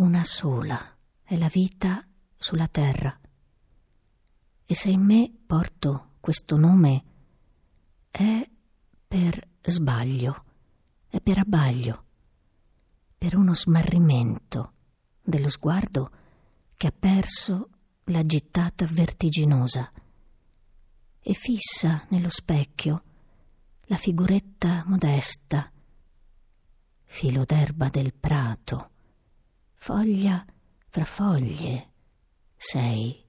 Una sola è la vita sulla terra. E se in me porto questo nome è per sbaglio, è per abbaglio, per uno smarrimento dello sguardo che ha perso la gittata vertiginosa e fissa nello specchio la figuretta modesta, filo d'erba del prato, foglia? Fra foglie, sei